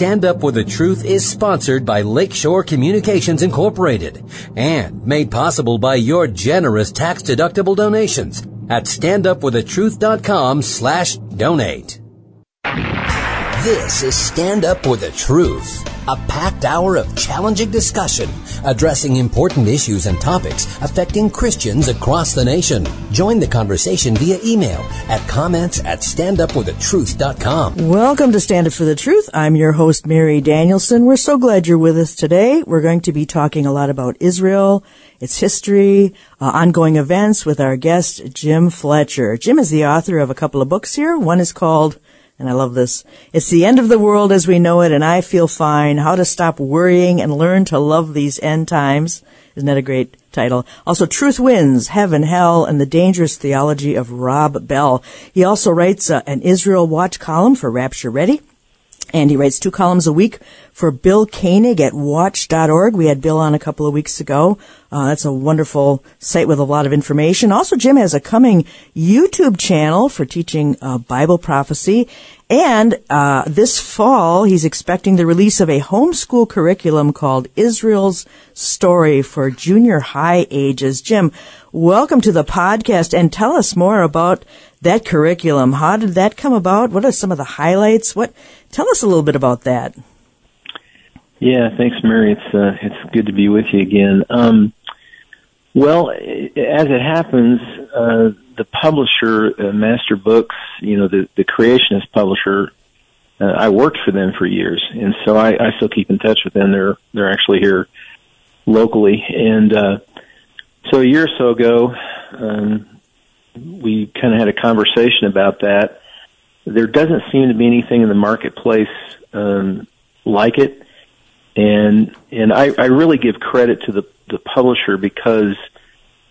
Stand Up with the Truth is sponsored by Lakeshore Communications Incorporated and made possible by your generous tax-deductible donations at standupwiththetruth.com slash donate. This is Stand Up for the Truth, a packed hour of challenging discussion addressing important issues and topics affecting Christians across the nation. Join the conversation via email at comments at standupwiththetruth.com. Welcome to Stand Up for the Truth. I'm your host, Mary Danielson. We're so glad you're with us today. We're going to be talking a lot about Israel, its history, uh, ongoing events with our guest, Jim Fletcher. Jim is the author of a couple of books here. One is called and I love this. It's the end of the world as we know it, and I feel fine. How to stop worrying and learn to love these end times. Isn't that a great title? Also, Truth Wins, Heaven, Hell, and the Dangerous Theology of Rob Bell. He also writes uh, an Israel Watch column for Rapture Ready. And he writes two columns a week for Bill Koenig at watch.org. We had Bill on a couple of weeks ago. Uh, that's a wonderful site with a lot of information. Also, Jim has a coming YouTube channel for teaching uh, Bible prophecy. And uh, this fall, he's expecting the release of a homeschool curriculum called Israel's Story for junior high ages. Jim, welcome to the podcast and tell us more about that curriculum. How did that come about? What are some of the highlights? What tell us a little bit about that. Yeah, thanks, Mary. It's uh, it's good to be with you again. Um, well, as it happens, uh, the publisher, uh, Master Books, you know, the the creationist publisher, uh, I worked for them for years, and so I, I still keep in touch with them. They're they're actually here locally, and uh, so a year or so ago, um, we kind of had a conversation about that. There doesn't seem to be anything in the marketplace um, like it, and and I, I really give credit to the the publisher because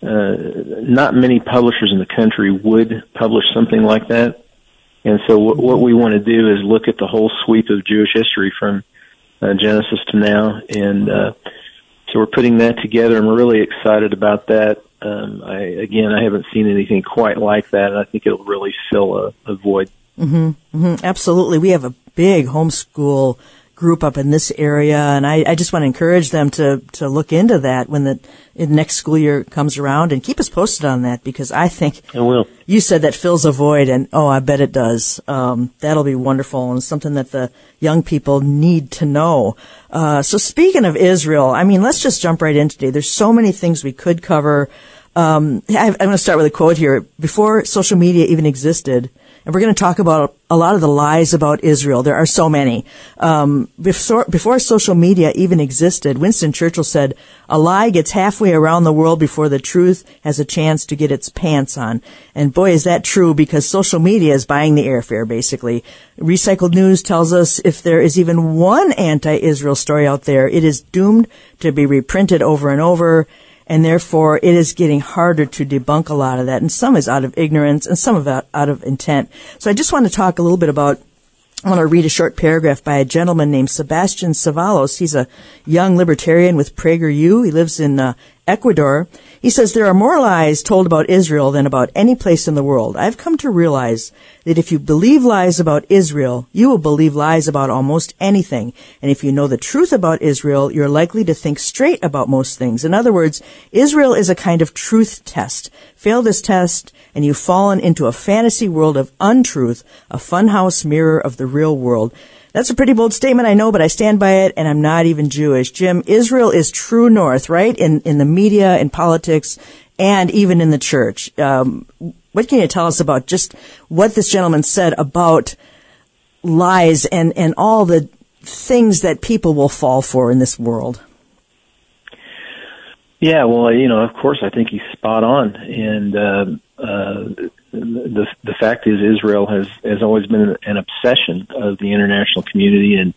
uh, not many publishers in the country would publish something like that. And so what, what we want to do is look at the whole sweep of Jewish history from uh, Genesis to now, and uh, so we're putting that together, we're really excited about that. Um, I, again, I haven't seen anything quite like that, and I think it'll really fill a, a void. Mm-hmm, mm-hmm, absolutely, we have a big homeschool group up in this area, and I, I just want to encourage them to to look into that when the next school year comes around, and keep us posted on that because I think I will. You said that fills a void, and oh, I bet it does. Um, that'll be wonderful and something that the young people need to know. Uh, so speaking of Israel, I mean, let's just jump right in today. There's so many things we could cover. Um, I, I'm going to start with a quote here. Before social media even existed, and we're going to talk about a lot of the lies about Israel. There are so many. Um, before, before social media even existed, Winston Churchill said, "A lie gets halfway around the world before the truth has a chance to get its pants on." And boy, is that true because social media is buying the airfare. Basically, recycled news tells us if there is even one anti-Israel story out there, it is doomed to be reprinted over and over and therefore it is getting harder to debunk a lot of that. And some is out of ignorance, and some of it out of intent. So I just want to talk a little bit about. I want to read a short paragraph by a gentleman named Sebastian Savalos. He's a young libertarian with PragerU. He lives in uh, Ecuador. He says there are more lies told about Israel than about any place in the world. I've come to realize that if you believe lies about Israel, you will believe lies about almost anything. And if you know the truth about Israel, you're likely to think straight about most things. In other words, Israel is a kind of truth test. Fail this test and you've fallen into a fantasy world of untruth, a funhouse mirror of the real world. That's a pretty bold statement, I know, but I stand by it, and I'm not even Jewish. Jim, Israel is true north, right? In in the media, in politics, and even in the church. Um, what can you tell us about just what this gentleman said about lies and and all the things that people will fall for in this world? Yeah, well, you know, of course, I think he's spot on, and uh, uh, the the fact is Israel has has always been an obsession of the international community, and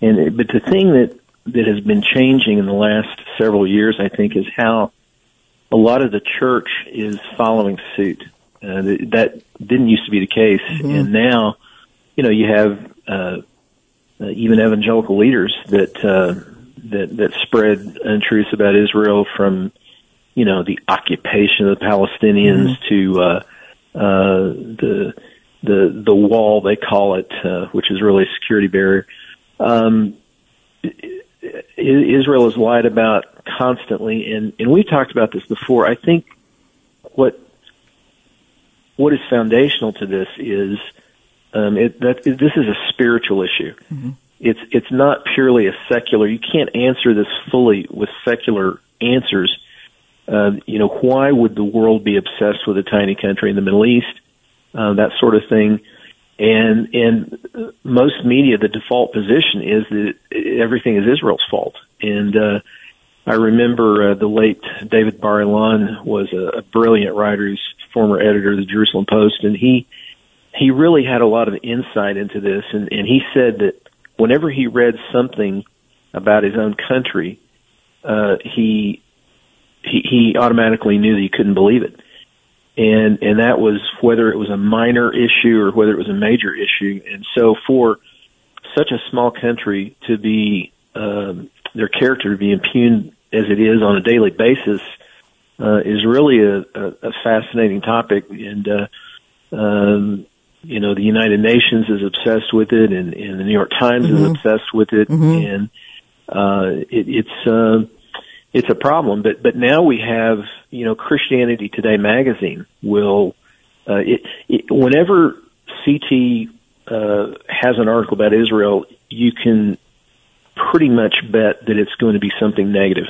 and but the thing that that has been changing in the last several years, I think, is how a lot of the church is following suit. Uh, that didn't used to be the case, mm-hmm. and now, you know, you have uh, uh, even evangelical leaders that uh, that that spread untruths about Israel from, you know, the occupation of the Palestinians mm-hmm. to uh, uh, the the the wall they call it, uh, which is really a security barrier. um, Israel is lied about constantly, and and we talked about this before. I think what what is foundational to this is um, it, that this is a spiritual issue. Mm-hmm. It's it's not purely a secular. You can't answer this fully with secular answers. Uh, you know, why would the world be obsessed with a tiny country in the Middle East? Uh, that sort of thing. And and most media, the default position is that everything is Israel's fault. And uh, I remember uh, the late David Bar-Ilan was a, a brilliant writer. He's former editor of the Jerusalem Post, and he he really had a lot of insight into this. And, and he said that whenever he read something about his own country, uh, he he he automatically knew that he couldn't believe it and and that was whether it was a minor issue or whether it was a major issue. And so for such a small country to be um, their character to be impugned as it is on a daily basis uh, is really a, a, a fascinating topic. And uh, um, you know, the United Nations is obsessed with it, and, and the New York Times mm-hmm. is obsessed with it, mm-hmm. and uh, it, it's. Uh, it's a problem. But but now we have you know Christianity Today magazine will uh, it, it whenever CT uh, has an article about Israel, you can pretty much bet that it's going to be something negative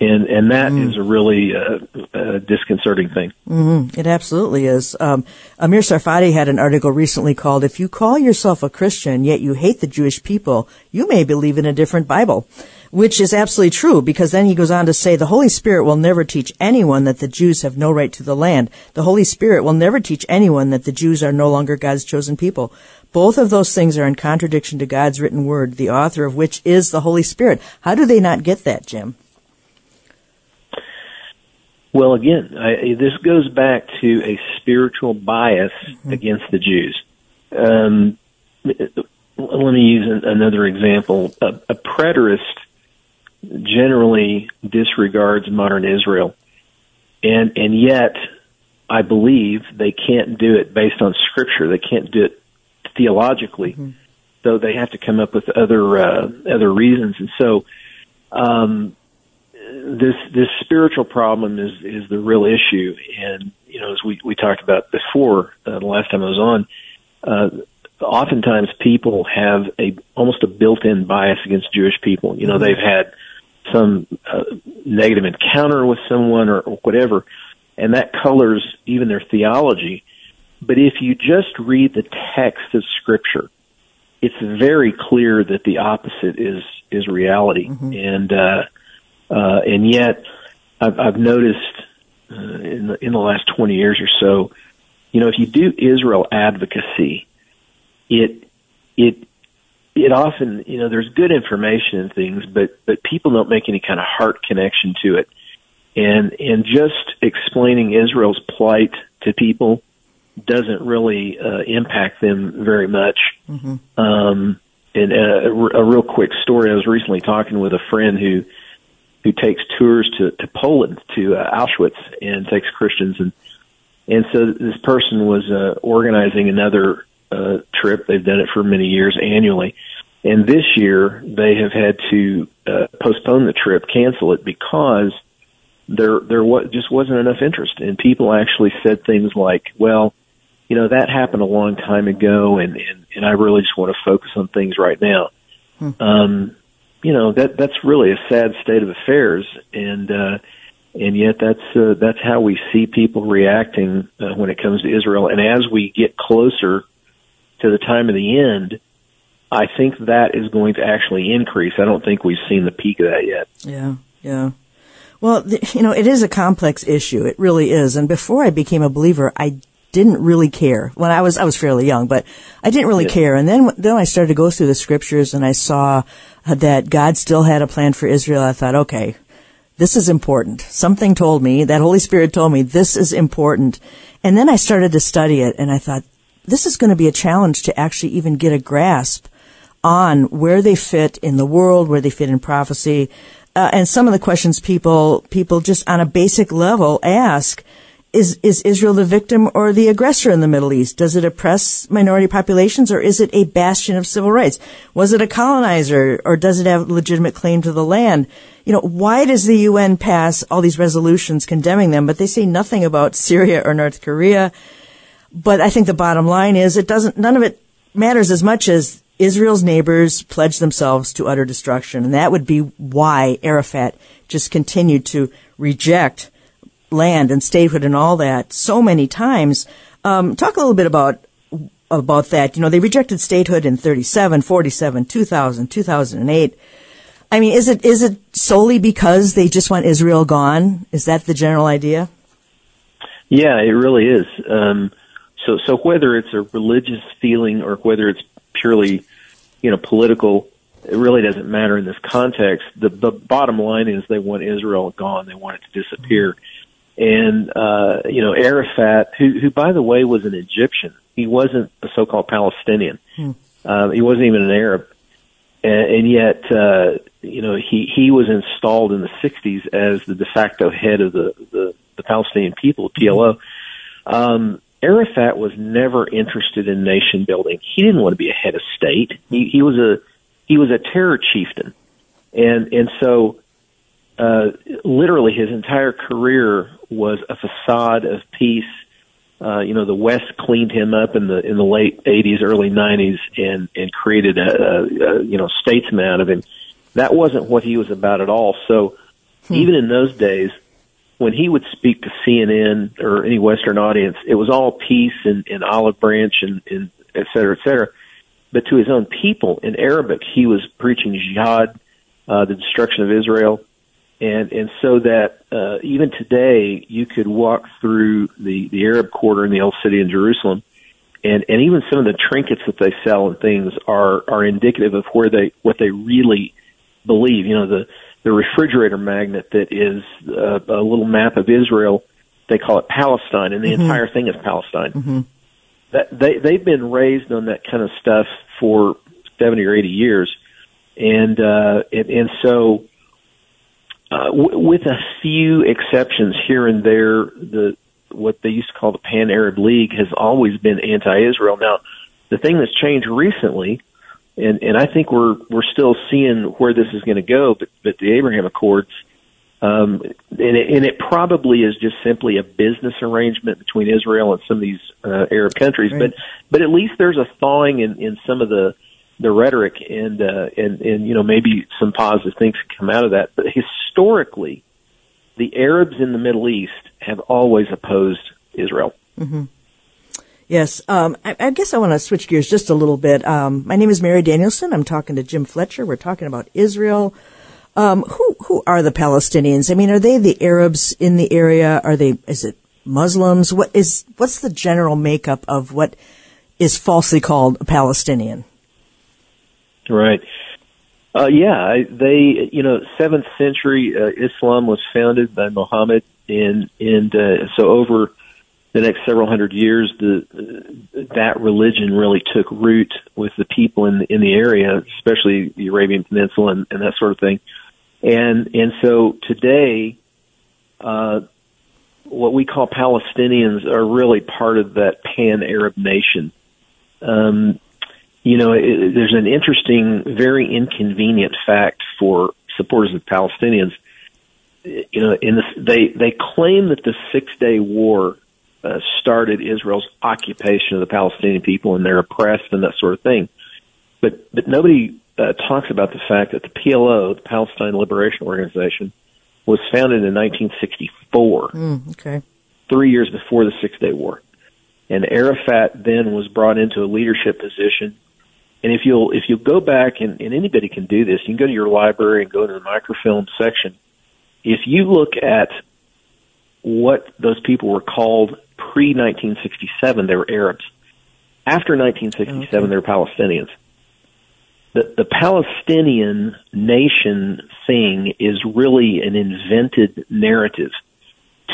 and and that mm. is a really uh, uh, disconcerting thing. Mm-hmm. It absolutely is. Um, Amir Tsarfati had an article recently called "If you call yourself a Christian yet you hate the Jewish people, you may believe in a different Bible." Which is absolutely true because then he goes on to say the Holy Spirit will never teach anyone that the Jews have no right to the land. The Holy Spirit will never teach anyone that the Jews are no longer God's chosen people. Both of those things are in contradiction to God's written word, the author of which is the Holy Spirit. How do they not get that, Jim? Well, again, I, this goes back to a spiritual bias mm-hmm. against the Jews. Um, let me use another example. A, a preterist generally disregards modern Israel, and and yet I believe they can't do it based on Scripture. They can't do it theologically, mm-hmm. so they have to come up with other uh, other reasons. And so, um, this this spiritual problem is is the real issue, and you know as we we talked about before uh, the last time I was on, uh, oftentimes people have a almost a built-in bias against Jewish people. You know they've had some uh, negative encounter with someone or, or whatever, and that colors even their theology. But if you just read the text of Scripture, it's very clear that the opposite is is reality, mm-hmm. and uh, uh, and yet, I've, I've noticed uh, in the in the last twenty years or so, you know, if you do Israel advocacy, it it it often you know there's good information and things, but but people don't make any kind of heart connection to it, and and just explaining Israel's plight to people doesn't really uh, impact them very much. Mm-hmm. Um, and uh, a, a real quick story: I was recently talking with a friend who who takes tours to, to Poland, to uh, Auschwitz, and takes Christians. And and so this person was uh, organizing another uh, trip. They've done it for many years annually, and this year they have had to uh, postpone the trip, cancel it because there there was, just wasn't enough interest. And people actually said things like, "Well, you know that happened a long time ago, and and, and I really just want to focus on things right now." Hmm. Um, you know that that's really a sad state of affairs, and uh, and yet that's uh, that's how we see people reacting uh, when it comes to Israel. And as we get closer to the time of the end, I think that is going to actually increase. I don't think we've seen the peak of that yet. Yeah, yeah. Well, you know, it is a complex issue. It really is. And before I became a believer, I didn't really care. When I was, I was fairly young, but I didn't really yeah. care. And then, then I started to go through the scriptures and I saw that God still had a plan for Israel. I thought, okay, this is important. Something told me, that Holy Spirit told me, this is important. And then I started to study it and I thought, this is going to be a challenge to actually even get a grasp on where they fit in the world, where they fit in prophecy. Uh, and some of the questions people, people just on a basic level ask, is, is Israel the victim or the aggressor in the Middle East? Does it oppress minority populations or is it a bastion of civil rights? Was it a colonizer or does it have legitimate claim to the land? You know, why does the UN pass all these resolutions condemning them, but they say nothing about Syria or North Korea? But I think the bottom line is it doesn't, none of it matters as much as Israel's neighbors pledged themselves to utter destruction. And that would be why Arafat just continued to reject land and statehood and all that so many times. Um, talk a little bit about about that. You know, they rejected statehood in 37, 47, 2000, 2008. I mean, is it is it solely because they just want Israel gone? Is that the general idea? Yeah, it really is. Um, so, so whether it's a religious feeling or whether it's purely, you know, political, it really doesn't matter in this context. The, the bottom line is they want Israel gone. They want it to disappear. And, uh, you know, Arafat, who, who by the way was an Egyptian, he wasn't a so-called Palestinian. Hmm. Uh, he wasn't even an Arab. And, and yet, uh, you know, he, he was installed in the 60s as the de facto head of the, the, the Palestinian people, PLO. Um, Arafat was never interested in nation building. He didn't want to be a head of state. He, he was a he was a terror chieftain, and and so uh, literally his entire career was a facade of peace. Uh, you know, the West cleaned him up in the in the late '80s, early '90s, and and created a, a, a you know statesman out of him. That wasn't what he was about at all. So, hmm. even in those days, when he would speak to CNN or any Western audience, it was all peace and, and olive branch and, and et cetera, et cetera. But to his own people in Arabic, he was preaching jihad, uh, the destruction of Israel. And, and so that, uh, even today, you could walk through the, the Arab quarter in the old city in Jerusalem. And, and even some of the trinkets that they sell and things are, are indicative of where they, what they really believe. You know, the, the refrigerator magnet that is a, a little map of Israel. They call it Palestine, and the mm-hmm. entire thing is Palestine. Mm-hmm. That they they've been raised on that kind of stuff for seventy or eighty years, and uh, and, and so uh, w- with a few exceptions here and there, the what they used to call the Pan Arab League has always been anti-Israel. Now, the thing that's changed recently and and I think we're we're still seeing where this is going to go. But but the Abraham Accords, um, and it, and it probably is just simply a business arrangement between Israel and some of these uh, Arab countries. Right. But but at least there's a thawing in in some of the the rhetoric and uh, and and you know maybe some positive things come out of that. But historically, the Arabs in the Middle East have always opposed Israel. Mm-hmm. Yes, um, I, I, guess I want to switch gears just a little bit. Um, my name is Mary Danielson. I'm talking to Jim Fletcher. We're talking about Israel. Um, who who are the Palestinians? I mean, are they the Arabs in the area? Are they? Is it Muslims? What is what's the general makeup of what is falsely called a Palestinian? Right. Uh, yeah, they you know seventh century uh, Islam was founded by Muhammad, and and uh, so over the next several hundred years, the that religion really took root with the people in the, in the area, especially the Arabian Peninsula and, and that sort of thing. And and so today, uh, what we call Palestinians are really part of that pan Arab nation. Um, you know, it, there's an interesting, very inconvenient fact for supporters of Palestinians. You know, in this, they they claim that the Six Day War uh, started Israel's occupation of the Palestinian people and they're oppressed and that sort of thing. But but nobody uh, talks about the fact that the PLO, the Palestine Liberation Organization, was founded in 1964. Mm, okay. Three years before the Six Day War, and Arafat then was brought into a leadership position. And if you'll if you go back and, and anybody can do this, you can go to your library and go to the microfilm section. If you look at what those people were called pre 1967, they were Arabs. After 1967, okay. they were Palestinians. The, the Palestinian nation thing is really an invented narrative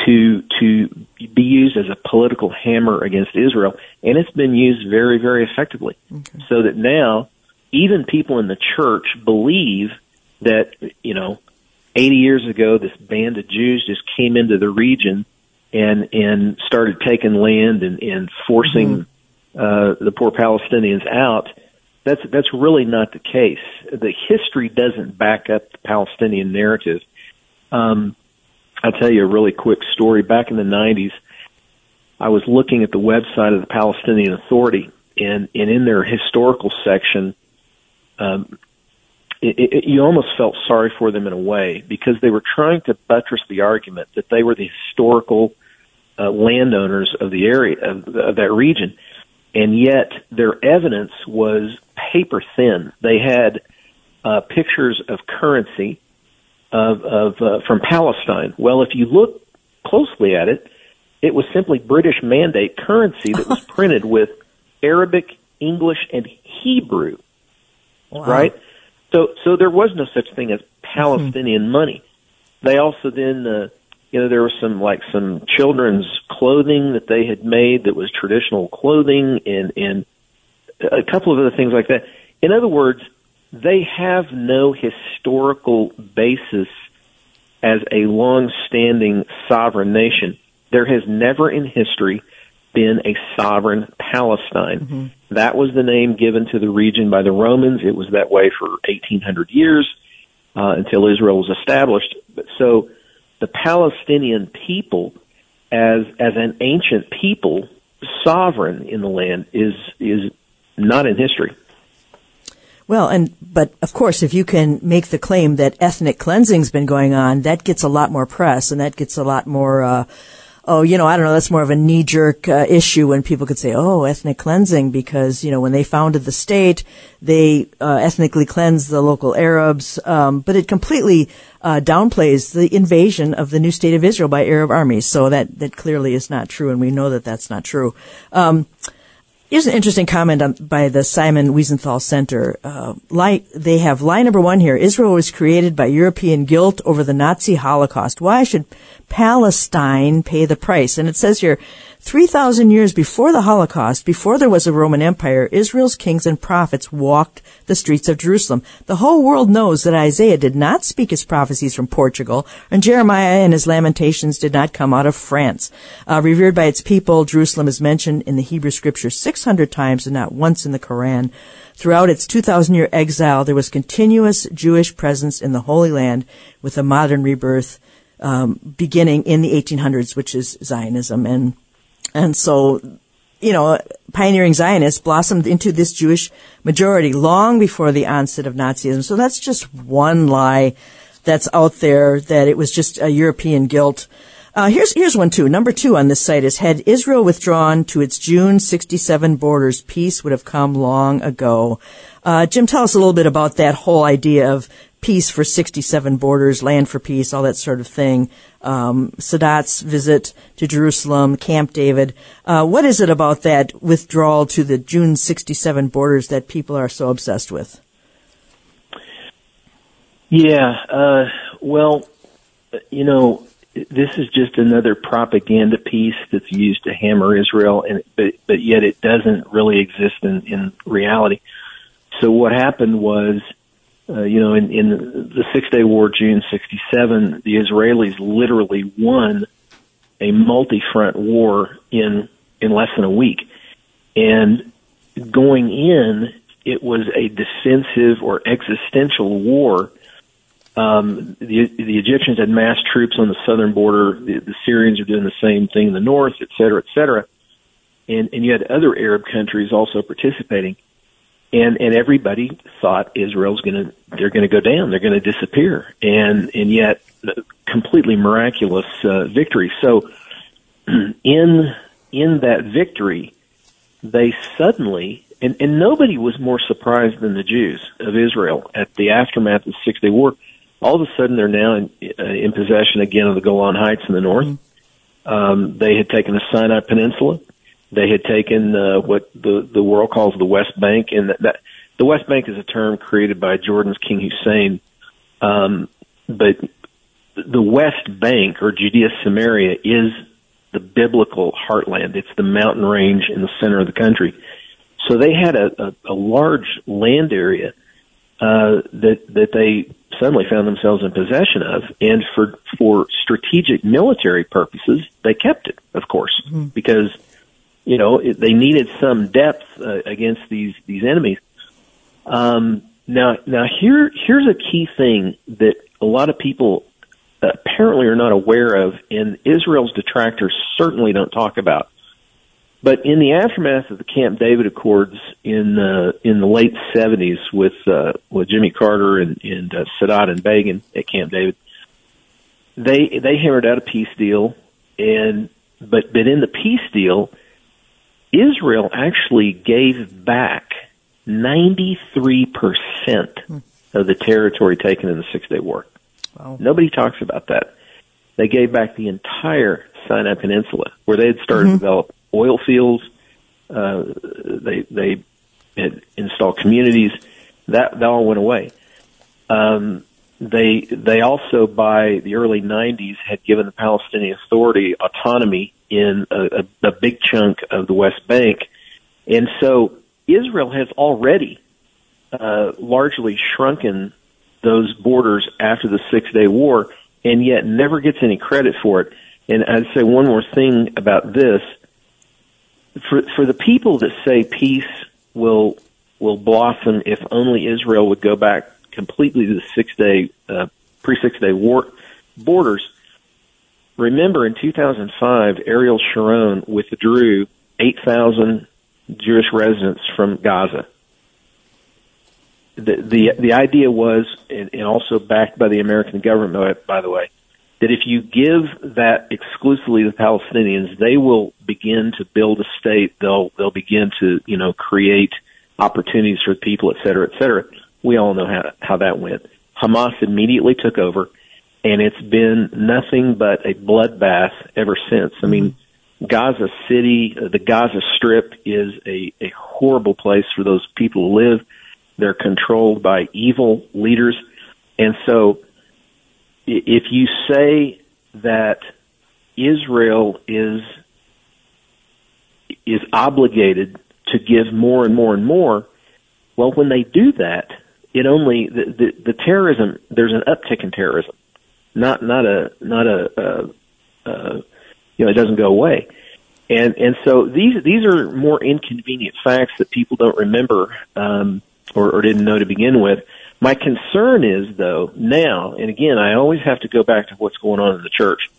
to to be used as a political hammer against Israel, and it's been used very very effectively. Okay. So that now even people in the church believe that you know 80 years ago this band of Jews just came into the region and and started taking land and, and forcing mm-hmm. uh, the poor Palestinians out. That's that's really not the case. The history doesn't back up the Palestinian narrative. Um, I'll tell you a really quick story. Back in the '90s, I was looking at the website of the Palestinian Authority, and and in their historical section, um, it, it, you almost felt sorry for them in a way because they were trying to buttress the argument that they were the historical uh, landowners of the area of, of that region, and yet their evidence was paper thin. They had uh, pictures of currency of, of uh, from Palestine. Well, if you look closely at it, it was simply British mandate currency that was printed with Arabic, English, and Hebrew. Wow. Right? So, so there was no such thing as Palestinian mm-hmm. money. They also then, uh, you know, there was some like some children's clothing that they had made that was traditional clothing, and and a couple of other things like that. In other words, they have no historical basis as a long-standing sovereign nation. There has never in history been a sovereign Palestine. Mm-hmm. That was the name given to the region by the Romans. It was that way for 1800 years uh, until Israel was established. But So the Palestinian people, as as an ancient people, sovereign in the land, is is not in history. Well, and but of course, if you can make the claim that ethnic cleansing's been going on, that gets a lot more press, and that gets a lot more. Uh, oh, you know, I don't know, that's more of a knee jerk uh, issue when people could say, oh, ethnic cleansing, because, you know, when they founded the state, they uh, ethnically cleansed the local Arabs, um, but it completely uh, downplays the invasion of the new state of Israel by Arab armies. So that, that clearly is not true, and we know that that's not true. Um, Here's an interesting comment on, by the Simon Wiesenthal Center. Uh, line, they have line number one here. Israel was created by European guilt over the Nazi Holocaust. Why should Palestine pay the price? And it says here, 3,000 years before the Holocaust, before there was a Roman Empire, Israel's kings and prophets walked the streets of Jerusalem. The whole world knows that Isaiah did not speak his prophecies from Portugal, and Jeremiah and his lamentations did not come out of France. Uh, revered by its people, Jerusalem is mentioned in the Hebrew scriptures 600 times and not once in the Quran. Throughout its 2,000 year exile, there was continuous Jewish presence in the Holy Land with a modern rebirth um, beginning in the 1800s, which is Zionism. And and so, you know, pioneering Zionists blossomed into this Jewish majority long before the onset of Nazism. So that's just one lie that's out there that it was just a European guilt. Uh, here's here's one too. Number two on this site is had Israel withdrawn to its June '67 borders, peace would have come long ago. Uh, Jim, tell us a little bit about that whole idea of peace for 67 borders, land for peace, all that sort of thing. Um, Sadat's visit to Jerusalem, Camp David. Uh, what is it about that withdrawal to the June 67 borders that people are so obsessed with? Yeah, uh, well, you know, this is just another propaganda piece that's used to hammer Israel, and but but yet it doesn't really exist in in reality. So what happened was uh, you know, in, in the Six Day War, June '67, the Israelis literally won a multi-front war in in less than a week, and going in, it was a defensive or existential war. Um, the, the Egyptians had mass troops on the southern border. The, the Syrians are doing the same thing in the north, et cetera, et cetera. And, and you had other Arab countries also participating and and everybody thought Israel's going to they're going to go down, they're going to disappear, and and yet completely miraculous uh, victory. So in in that victory, they suddenly and and nobody was more surprised than the Jews of Israel at the aftermath of the Six Day War. All of a sudden, they're now in, uh, in possession again of the Golan Heights in the north. Mm-hmm. Um, they had taken the Sinai Peninsula. They had taken uh, what the the world calls the West Bank, and that, that the West Bank is a term created by Jordan's King Hussein. Um, but the West Bank or Judea Samaria is the biblical heartland. It's the mountain range in the center of the country. So they had a, a, a large land area uh, that that they suddenly found themselves in possession of, and for for strategic military purposes, they kept it, of course, mm-hmm. because you know it, they needed some depth uh, against these these enemies. Um, now, now here here's a key thing that a lot of people apparently are not aware of, and Israel's detractors certainly don't talk about. But in the aftermath of the Camp David Accords in uh, in the late seventies, with uh, with Jimmy Carter and, and uh, Sadat and Begin at Camp David, they they hammered out a peace deal, and but but in the peace deal, Israel actually gave back ninety three percent of the territory taken in the Six Day War. Wow. Nobody talks about that. They gave back the entire Sinai Peninsula, where they had started mm-hmm. to develop oil fields. Uh, they they had installed communities. That that all went away. Um, they they also by the early 90s had given the Palestinian Authority autonomy in a, a, a big chunk of the West Bank, and so Israel has already uh, largely shrunken those borders after the Six Day War, and yet never gets any credit for it. And I'd say one more thing about this: for for the people that say peace will will blossom if only Israel would go back completely to the Six Day uh, pre Six Day War borders. Remember, in 2005, Ariel Sharon withdrew 8,000 Jewish residents from Gaza the the the idea was, and, and also backed by the American government, by the way, that if you give that exclusively to the Palestinians, they will begin to build a state. They'll they'll begin to you know create opportunities for people, et cetera, et cetera. We all know how how that went. Hamas immediately took over, and it's been nothing but a bloodbath ever since. I mean, Gaza City, uh, the Gaza Strip is a a horrible place for those people to live they're controlled by evil leaders. And so if you say that Israel is is obligated to give more and more and more, well, when they do that, it only the, the, the terrorism. There's an uptick in terrorism, not not a not a, a, a you know it doesn't go away. And and so these these are more inconvenient facts that people don't remember. Um, or, or didn't know to begin with. My concern is though now, and again, I always have to go back to what's going on in the church.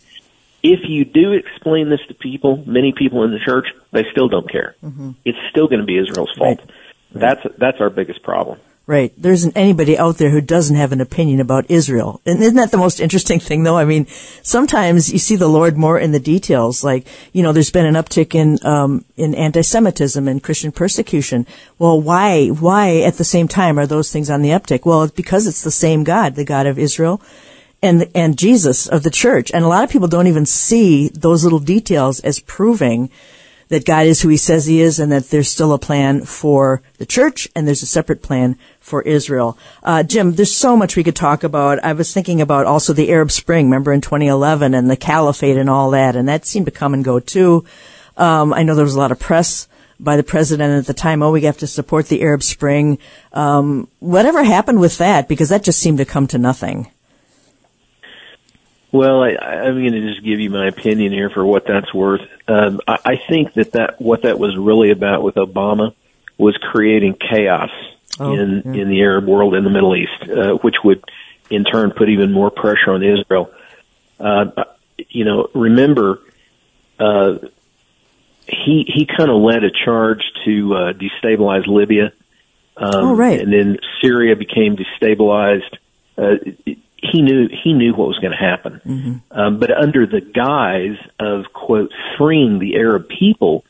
If you do explain this to people, many people in the church, they still don't care. Mm-hmm. It's still going to be Israel's fault. Right. That's that's our biggest problem. Right. There isn't anybody out there who doesn't have an opinion about Israel. And isn't that the most interesting thing though? I mean, sometimes you see the Lord more in the details. Like, you know, there's been an uptick in, um, in anti-Semitism and Christian persecution. Well, why, why at the same time are those things on the uptick? Well, it's because it's the same God, the God of Israel and, and Jesus of the church. And a lot of people don't even see those little details as proving that God is who he says he is and that there's still a plan for the church and there's a separate plan for Israel. Uh, Jim, there's so much we could talk about. I was thinking about also the Arab Spring, remember in 2011 and the caliphate and all that, and that seemed to come and go too. Um, I know there was a lot of press by the president at the time, oh, we have to support the Arab Spring. Um, whatever happened with that? Because that just seemed to come to nothing. Well, I, I'm going to just give you my opinion here for what that's worth. Um, I, I think that, that what that was really about with Obama was creating chaos oh, in yeah. in the Arab world in the Middle East, uh, which would in turn put even more pressure on Israel. Uh, you know, remember, uh, he he kind of led a charge to uh, destabilize Libya. Um, oh, right. And then Syria became destabilized. Uh, he knew he knew what was going to happen. Mm-hmm. Um, but under the guise of quote freeing the Arab people,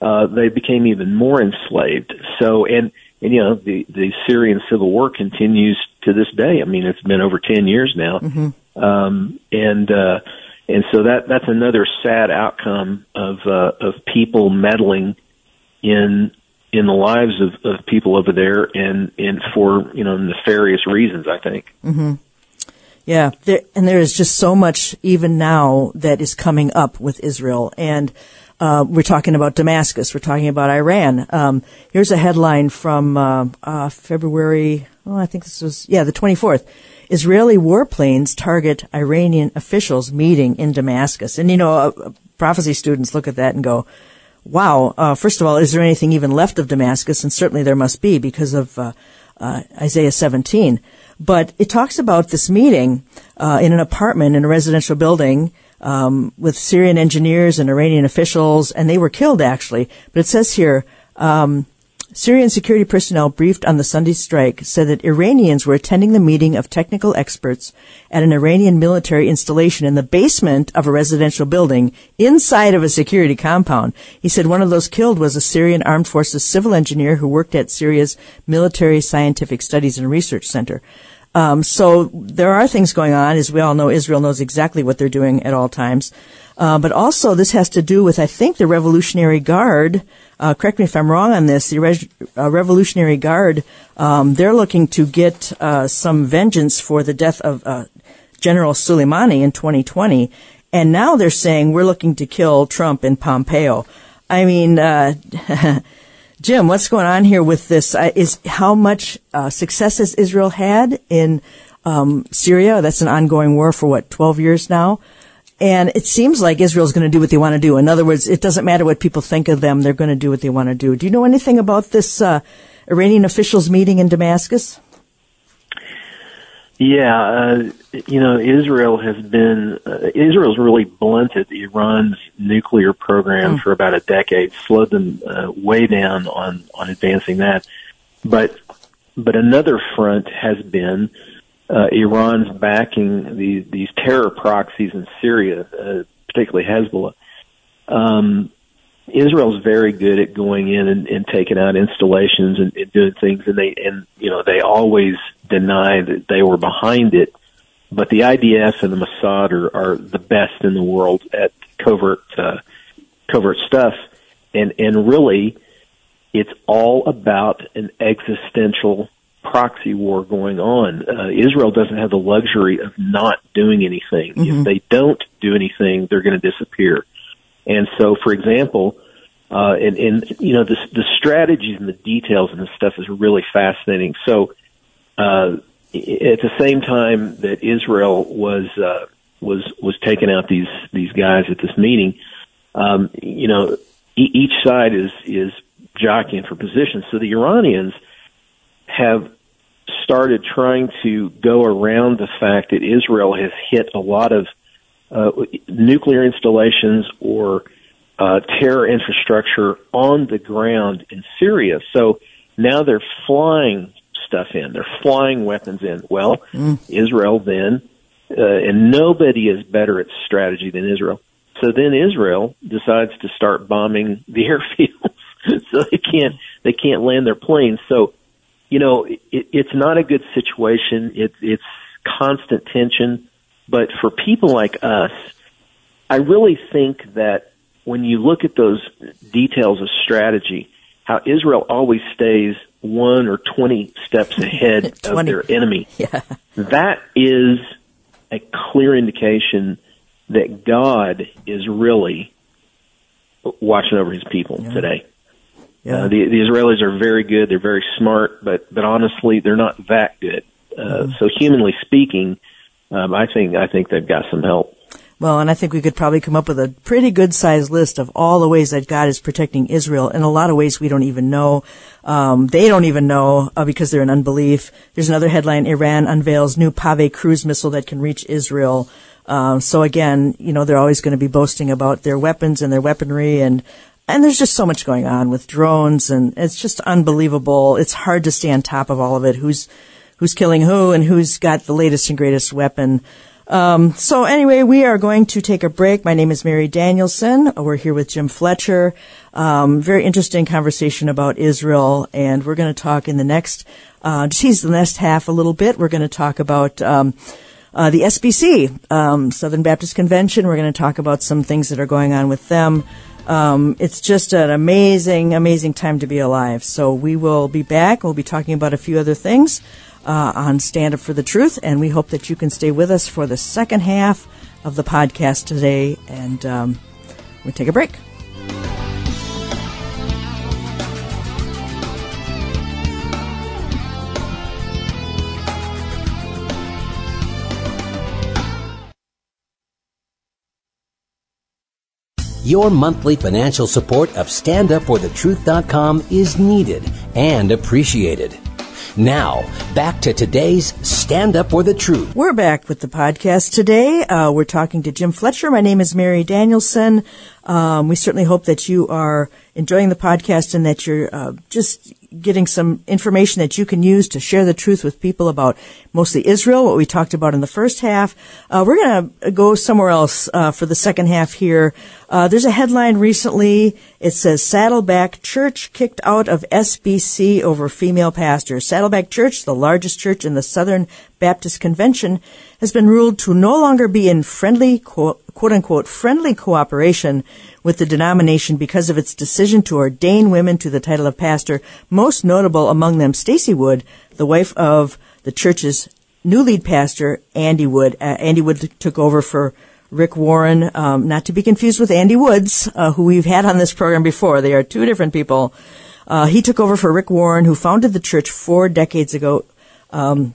uh, they became even more enslaved. So and and you know the the Syrian civil war continues to this day. I mean, it's been over ten years now, mm-hmm. um, and uh, and so that that's another sad outcome of uh, of people meddling in in the lives of, of people over there and and for you know nefarious reasons. I think. Mm-hmm. Yeah, there, and there is just so much even now that is coming up with Israel. And Uh, we're talking about Damascus. We're talking about Iran. Um, here's a headline from uh, uh, February. I think this was yeah, the 24th. Israeli warplanes target Iranian officials meeting in Damascus. And you know, uh, prophecy students look at that and go, "Wow! Uh, first of all, is there anything even left of Damascus?" And certainly there must be because of uh, Isaiah 17. But it talks about this meeting in an apartment in a residential building um, with Syrian engineers and Iranian officials, and they were killed actually. But it says here, um, Syrian security personnel briefed on the Sunday strike said that Iranians were attending the meeting of technical experts at an Iranian military installation in the basement of a residential building inside of a security compound. He said one of those killed was a Syrian armed forces civil engineer who worked at Syria's Military Scientific Studies and Research Center. Um, so there are things going on. As we all know, Israel knows exactly what they're doing at all times. Uh, but also, this has to do with, I think, the Revolutionary Guard. Uh, correct me if I'm wrong on this. The Re- uh, Revolutionary Guard, um, they're looking to get uh, some vengeance for the death of uh, General Soleimani in 2020, and now they're saying we're looking to kill Trump and Pompeo. I mean, uh, Jim, what's going on here with this? Is how much success has Israel had in um, Syria? That's an ongoing war for what, 12 years now? And it seems like Israel's going to do what they want to do. In other words, it doesn't matter what people think of them, they're going to do what they want to do. Do you know anything about this uh, Iranian officials meeting in Damascus? Yeah, uh, you know, Israel has been, uh, Israel's really blunted Iran's nuclear program mm. for about a decade, slowed them uh, way down on, on advancing that. But, but another front has been, uh, Iran's backing these, these terror proxies in Syria, uh, particularly Hezbollah. Um, Israel's very good at going in and, and taking out installations and, and doing things, and they and you know they always deny that they were behind it. But the IDF and the Mossad are, are the best in the world at covert uh, covert stuff, and and really, it's all about an existential proxy war going on. Uh, Israel doesn't have the luxury of not doing anything. Mm-hmm. If they don't do anything, they're going to disappear. And so, for example, uh, and, and, you know, the, the strategies and the details and the stuff is really fascinating. So, uh, at the same time that Israel was, uh, was, was taking out these, these guys at this meeting, um, you know, e- each side is, is jockeying for position. So the Iranians have started trying to go around the fact that Israel has hit a lot of uh, nuclear installations or uh, terror infrastructure on the ground in Syria. So now they're flying stuff in. They're flying weapons in. Well, mm. Israel then, uh, and nobody is better at strategy than Israel. So then Israel decides to start bombing the airfields. so they can't they can't land their planes. So you know it, it's not a good situation. It, it's constant tension. But for people like us, I really think that when you look at those details of strategy, how Israel always stays one or 20 steps ahead 20. of their enemy, yeah. that is a clear indication that God is really watching over his people yeah. today. Yeah. Uh, the, the Israelis are very good. They're very smart, but, but honestly, they're not that good. Uh, mm-hmm. so humanly speaking, um, I think I think they've got some help. Well, and I think we could probably come up with a pretty good sized list of all the ways that God is protecting Israel. In a lot of ways, we don't even know. Um, they don't even know uh, because they're in unbelief. There's another headline: Iran unveils new Paveh cruise missile that can reach Israel. Uh, so again, you know, they're always going to be boasting about their weapons and their weaponry and and there's just so much going on with drones and it's just unbelievable. It's hard to stay on top of all of it. Who's who's killing who and who's got the latest and greatest weapon. Um, so anyway, we are going to take a break. My name is Mary Danielson. We're here with Jim Fletcher. Um, very interesting conversation about Israel, and we're going to talk in the next, uh, tease the next half a little bit. We're going to talk about um, uh, the SBC, um, Southern Baptist Convention. We're going to talk about some things that are going on with them. Um, it's just an amazing, amazing time to be alive. So we will be back. We'll be talking about a few other things uh, on Stand Up for the Truth, and we hope that you can stay with us for the second half of the podcast today. And um, we take a break. Your monthly financial support of StandUpForTheTruth.com is needed and appreciated. Now, back to today's Stand Up for the Truth. We're back with the podcast today. Uh, we're talking to Jim Fletcher. My name is Mary Danielson. Um, we certainly hope that you are enjoying the podcast and that you're uh, just getting some information that you can use to share the truth with people about mostly Israel, what we talked about in the first half. Uh, we're going to go somewhere else uh, for the second half here. Uh, there's a headline recently. It says Saddleback Church kicked out of SBC over female pastors. Saddleback Church, the largest church in the Southern Baptist Convention, has been ruled to no longer be in friendly, quote, quote unquote, friendly cooperation with the denomination because of its decision to ordain women to the title of pastor, most notable among them Stacie Wood, the wife of the church's new lead pastor, Andy Wood. Uh, Andy Wood took over for Rick Warren, um, not to be confused with Andy Woods, uh, who we've had on this program before. They are two different people. Uh, he took over for Rick Warren, who founded the church four decades ago. Um,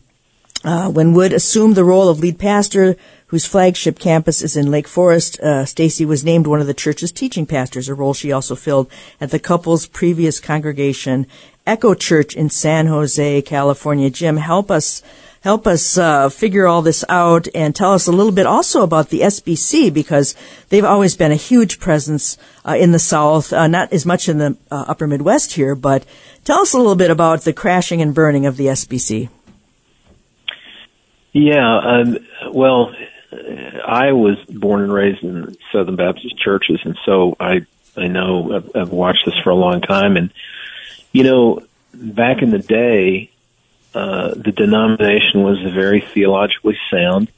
uh, when Wood assumed the role of lead pastor, whose flagship campus is in Lake Forest, uh, Stacie was named one of the church's teaching pastors, a role she also filled at the couple's previous congregation, Echo Church in San Jose, California. Jim, help us help us uh, figure all this out and tell us a little bit also about the SBC because they've always been a huge presence uh, in the South, uh, not as much in the uh, Upper Midwest here, but tell us a little bit about the crashing and burning of the SBC. Yeah, um, well, I was born and raised in Southern Baptist churches, and so I I know I've, I've watched this for a long time, and you know, back in the day, uh, the denomination was very theologically sound.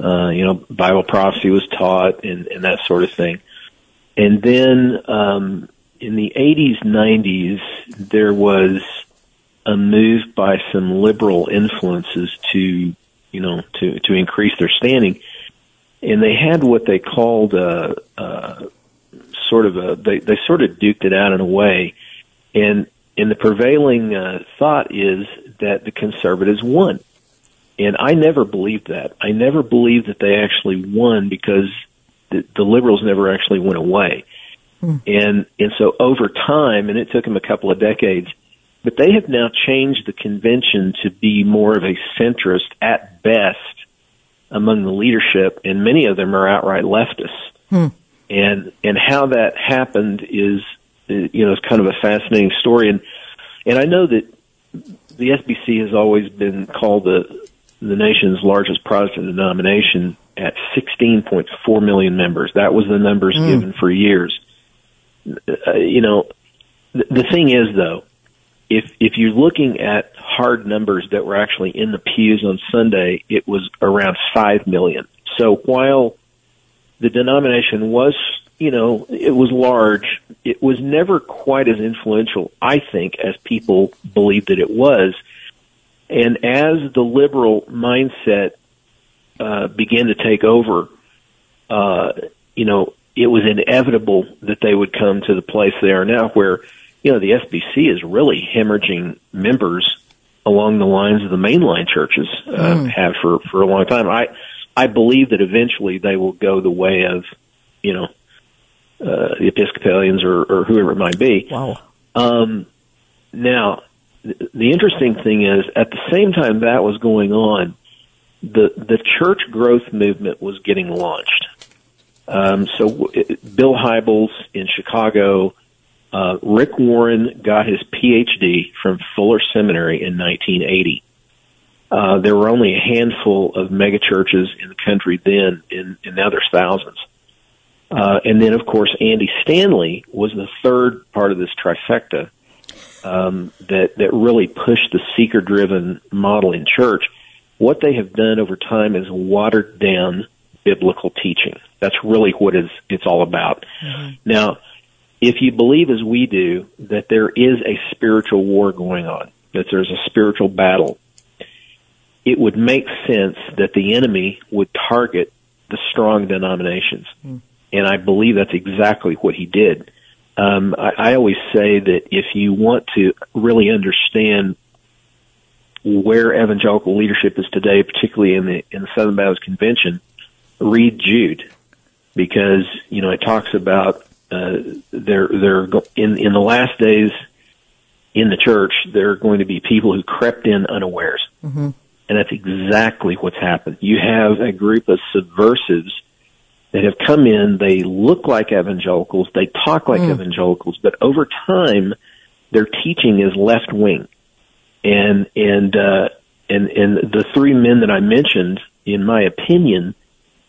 Uh, you know, Bible prophecy was taught and, and that sort of thing. And then um, in the 80s, 90s, there was a move by some liberal influences to you know, to, to increase their standing. And they had what they called a, a sort of a, they, they sort of duked it out in a way. And, and the prevailing uh, thought is that the conservatives won. And I never believed that. I never believed that they actually won because the, the liberals never actually went away. Hmm. And, and so over time, and it took them a couple of decades, but they have now changed the convention to be more of a centrist at best among the leadership, and many of them are outright leftists. Hmm. And and how that happened is, you know, it's kind of a fascinating story. And and I know that the SBC has always been called the the nation's largest Protestant denomination at 16.4 million members. That was the numbers mm. given for years. Uh, you know, the, the thing is though, if if you're looking at hard numbers that were actually in the pews on Sunday, it was around five million. So while the denomination was, you know, it was large, it was never quite as influential, I think, as people believed that it was. And as the liberal mindset uh, began to take over, uh, you know, it was inevitable that they would come to the place they are now, where you know, the SBC is really hemorrhaging members along the lines of the mainline churches uh, mm. have for for a long time. I I believe that eventually they will go the way of, you know, uh, the Episcopalians or, or whoever it might be. Wow. Um, now, th- the interesting thing is, at the same time that was going on, the the church growth movement was getting launched. Um, so, it, Bill Hybels in Chicago uh, Rick Warren got his PhD from Fuller Seminary in 1980. Uh, there were only a handful of megachurches in the country then, and, and now there's thousands. Uh, and then, of course, Andy Stanley was the third part of this trifecta um, that that really pushed the seeker-driven model in church. What they have done over time is watered down biblical teaching. That's really what is it's all about. Mm-hmm. Now, if you believe as we do that there is a spiritual war going on, that there's a spiritual battle, it would make sense that the enemy would target the strong denominations. Mm. And I believe that's exactly what he did. Um, I, I always say that if you want to really understand where evangelical leadership is today, particularly in the in the Southern Baptist Convention, read Jude because you know it talks about uh, they're they're go- in in the last days in the church. There are going to be people who crept in unawares, mm-hmm. and that's exactly what's happened. You have a group of subversives that have come in. They look like evangelicals. They talk like mm. evangelicals, but over time, their teaching is left wing, and and uh, and and the three men that I mentioned, in my opinion,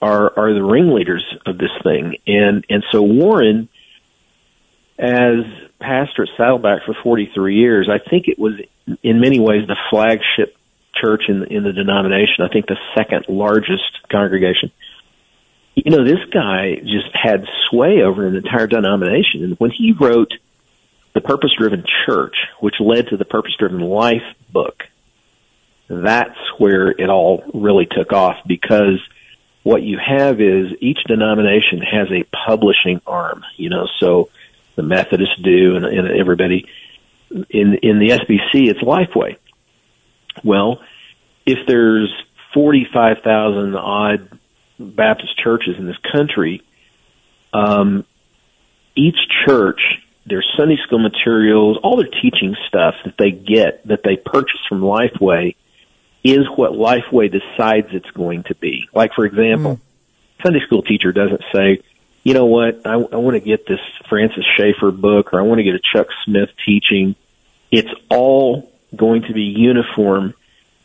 are are the ringleaders of this thing, and and so Warren, as pastor at Saddleback for 43 years, I think it was in many ways the flagship church in in the denomination. I think the second largest congregation. You know, this guy just had sway over an entire denomination, and when he wrote the Purpose Driven Church, which led to the Purpose Driven Life book, that's where it all really took off because what you have is each denomination has a publishing arm, you know, so the Methodists do and, and everybody in in the SBC it's Lifeway. Well, if there's 45,000 odd Baptist churches in this country, um, each church, their Sunday school materials, all their teaching stuff that they get, that they purchase from Lifeway, is what Lifeway decides it's going to be. Like, for example, mm. Sunday school teacher doesn't say, you know what, I, I want to get this Francis Schaeffer book or I want to get a Chuck Smith teaching. It's all going to be uniform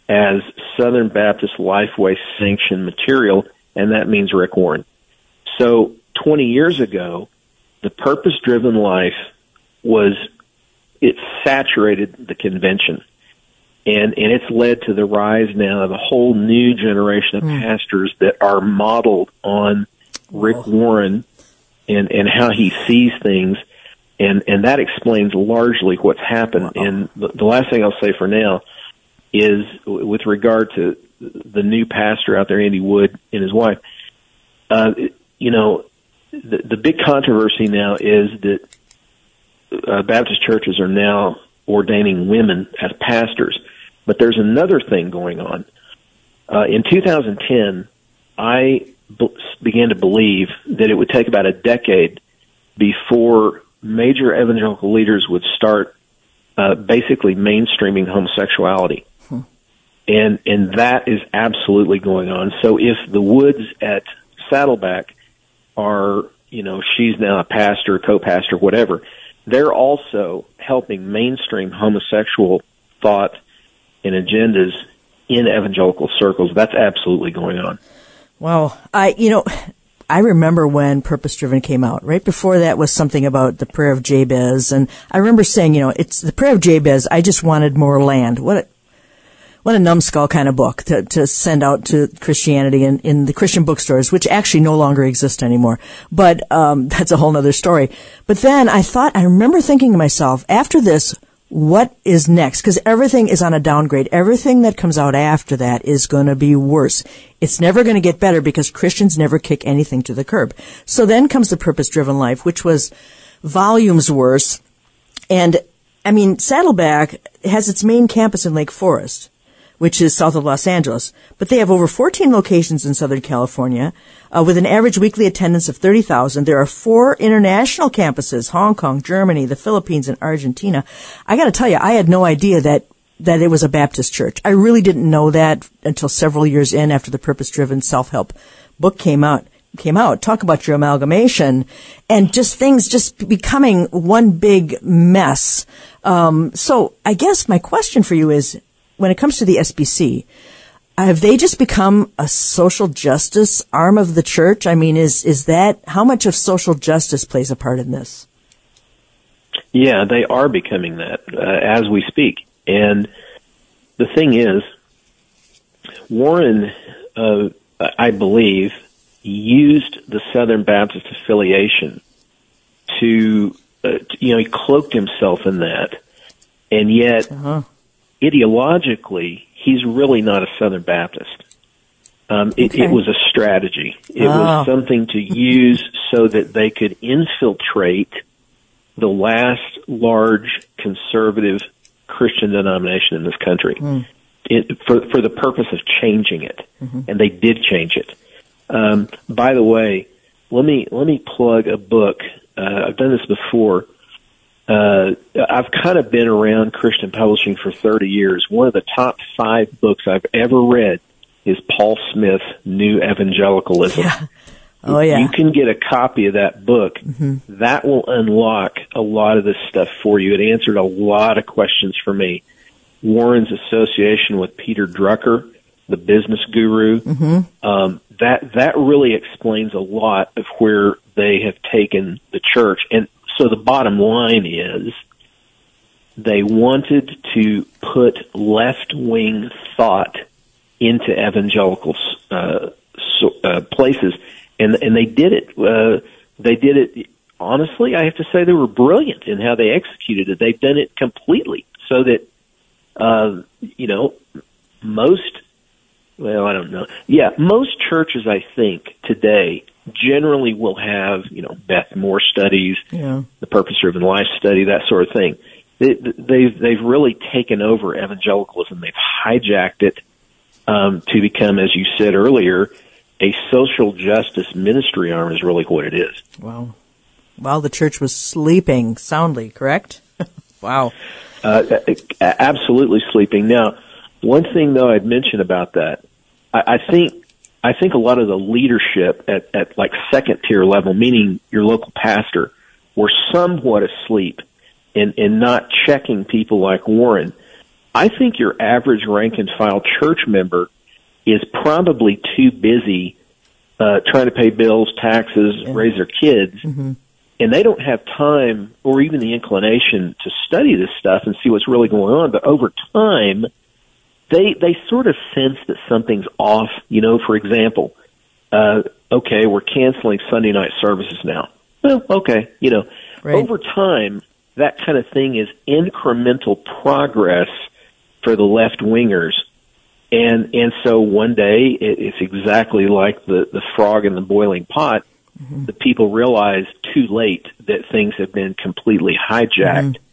as Southern Baptist Lifeway sanctioned material, and that means Rick Warren. So 20 years ago, the purpose driven life was, it saturated the convention and and it's led to the rise now of a whole new generation of mm. pastors that are modeled on Rick. Warren and and how he sees things, and and that explains largely what's happened. Wow. And the, the last thing I'll say for now is with regard to the new pastor out there, Andy Wood and his wife. Uh, you know, the, the big controversy now is that uh, Baptist churches are now ordaining women as pastors. But there's another thing going on. Uh, in 2010, I began to believe that it would take about a decade before major evangelical leaders would start uh, basically mainstreaming homosexuality. Hmm. And and that is absolutely going on. So if the Woods at Saddleback are, you know, she's now a pastor, co-pastor, whatever, they're also helping mainstream homosexual thought and agendas in evangelical circles. That's absolutely going on. Well, I, you know, I remember when Purpose Driven came out. Right before that was something about the prayer of Jabez, and I remember saying, you know, it's the prayer of Jabez. I just wanted more land. What a, what a numbskull kind of book to, to send out to Christianity in, in the Christian bookstores, which actually no longer exist anymore. But um, that's a whole other story. But then I thought, I remember thinking to myself, after this, what is next? Because everything is on a downgrade. Everything that comes out after that is going to be worse. It's never going to get better because Christians never kick anything to the curb. So then comes the purpose driven life, which was volumes worse. And I mean, Saddleback has its main campus in Lake Forest which is south of Los Angeles. But they have over 14 locations in Southern California, uh, with an average weekly attendance of 30,000. There are four international campuses, Hong Kong, Germany, the Philippines, and Argentina. I gotta tell you, I had no idea that that it was a Baptist church. I really didn't know that until several years in after the purpose driven self help book came out came out. Talk about your amalgamation and just things just becoming one big mess. Um, so I guess my question for you is, when it comes to the SBC, have they just become a social justice arm of the church? I mean, is is that how much of social justice plays a part in this? Yeah, they are becoming that uh, as we speak. And the thing is, Warren, uh, I believe, used the Southern Baptist affiliation to, uh, to, you know, he cloaked himself in that, and yet. Uh-huh ideologically, he's really not a Southern Baptist. Um, it, okay. it, was a strategy. It oh. was something to use so that they could infiltrate the last large conservative Christian denomination in this country mm. it, for for the purpose of changing it, mm-hmm. and they did change it. Um, by the way, let me let me plug a book Uh, I've done this before. Uh, I've kind of been around Christian publishing for 30 years. One of the top five books I've ever read is Paul Smith's New Evangelicalism. Yeah. Oh yeah. You can get a copy of that book. Mm-hmm. That will unlock a lot of this stuff for you. It answered a lot of questions for me. Warren's association with Peter Drucker, the business guru, mm-hmm. um, that that really explains a lot of where they have taken the church. And so the bottom line is they wanted to put left wing thought into evangelical uh, so, uh, places, and and they did it. Uh, they did it. Honestly, I have to say they were brilliant in how they executed it. They've done it completely so that uh, you know most. Well, I don't know. Yeah, most churches, I think today generally will have you know Beth Moore studies, yeah. the purpose driven life study, that sort of thing. They, they've they've really taken over evangelicalism. They've hijacked it um, to become, as you said earlier, a social justice ministry arm. Is really what it is. Wow. While the church was sleeping soundly, correct? wow. Uh, absolutely sleeping. Now, one thing though I'd mention about that, I, I think I think a lot of the leadership at, at like second tier level, meaning your local pastor, were somewhat asleep and, and not checking people like Warren. I think your average rank and file church member is probably too busy uh, trying to pay bills, taxes, yeah. raise their kids, mm-hmm. and they don't have time or even the inclination to study this stuff and see what's really going on. But over time, they they sort of sense that something's off. You know, for example, uh, okay, we're canceling Sunday night services now. Well, okay, you know, right. over time, that kind of thing is incremental progress for the left wingers. And and so one day it, it's exactly like the the frog in the boiling pot. Mm-hmm. The people realize too late that things have been completely hijacked. Mm-hmm.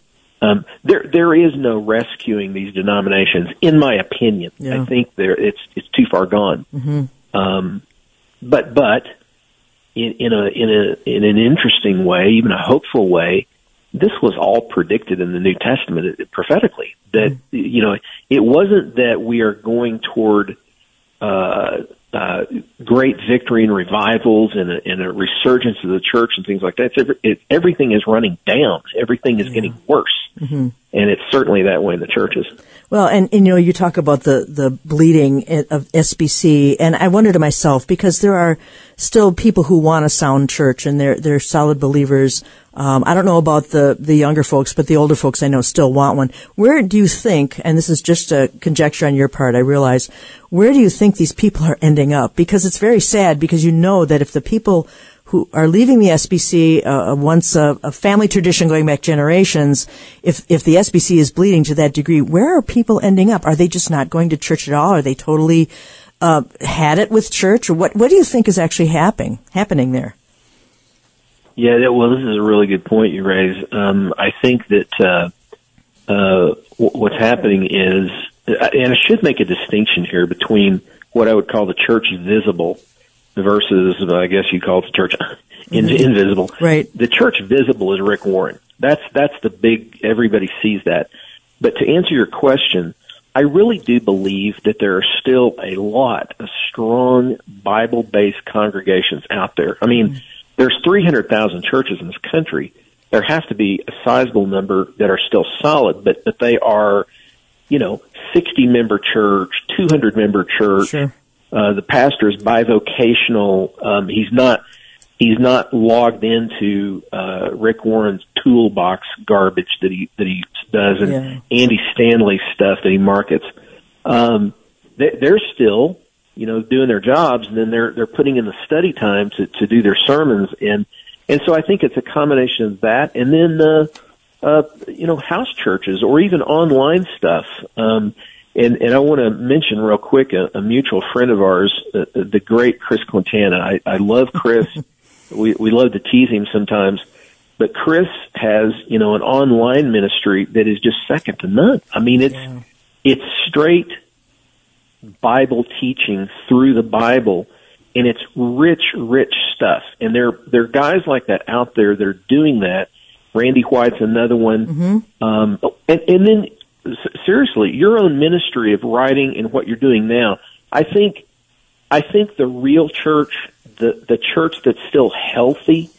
Um, there, there is no rescuing these denominations, in my opinion. Yeah. I think there, it's it's too far gone. Mm-hmm. Um, but but in, in a in a in an interesting way, even a hopeful way, this was all predicted in the New Testament prophetically. That mm-hmm. you know, it wasn't that we are going toward uh, uh, great victory and revivals and a, and a resurgence of the church and things like that. It's, it, everything is running down. Everything is yeah. getting worse. Mm-hmm. And it's certainly that way in the churches. Well, and, and, you know, you talk about the, the bleeding of SBC, and I wonder to myself, because there are still people who want a sound church and they're, they're solid believers. Um, I don't know about the, the younger folks, but the older folks I know still want one. Where do you think, and this is just a conjecture on your part, I realize, where do you think these people are ending up? Because it's very sad because you know that if the people who are leaving the SBC uh, uh, once a, a, family tradition going back generations, if if the SBC is bleeding to that degree, where are people ending up? Are they just not going to church at all? Are they totally uh, had it with church, or what? What do you think is actually happening happening there? Yeah, that, well, this is a really good point you raise. Um, I think that uh, uh, what's happening is, uh, and I should make a distinction here between what I would call the church visible versus I guess you call it the church in, mm-hmm. invisible. Right. The church visible is Rick Warren. That's that's the big. Everybody sees that. But to answer your question, I really do believe that there are still a lot of strong Bible-based congregations out there. I mean, mm-hmm. There's 300,000 churches in this country. There has to be a sizable number that are still solid, but that they are, you know, 60 member church, 200 member church. Sure uh, the pastor is bivocational. Um, he's not he's not logged into uh, Rick Warren's toolbox garbage that he that he does and yeah. Andy Stanley stuff that he markets. Um, they, they're still you know doing their jobs, and then they're they're putting in the study time to to do their sermons and and so I think it's a combination of that, and then uh, uh, you know house churches or even online stuff. Um, and, and I want to mention real quick a, a mutual friend of ours, uh, the great Chris Quintana. I, I love Chris. we, we love to tease him sometimes, but Chris has, you know, an online ministry that is just second to none. I mean, it's, yeah. it's straight Bible teaching through the Bible. and it's rich, rich stuff. And there there are guys like that out there that are doing that. Randy White's another one. Mm-hmm. Um, and, and then seriously, your own ministry of writing and what you're doing now. I think I think the real church, the the church that's still healthy,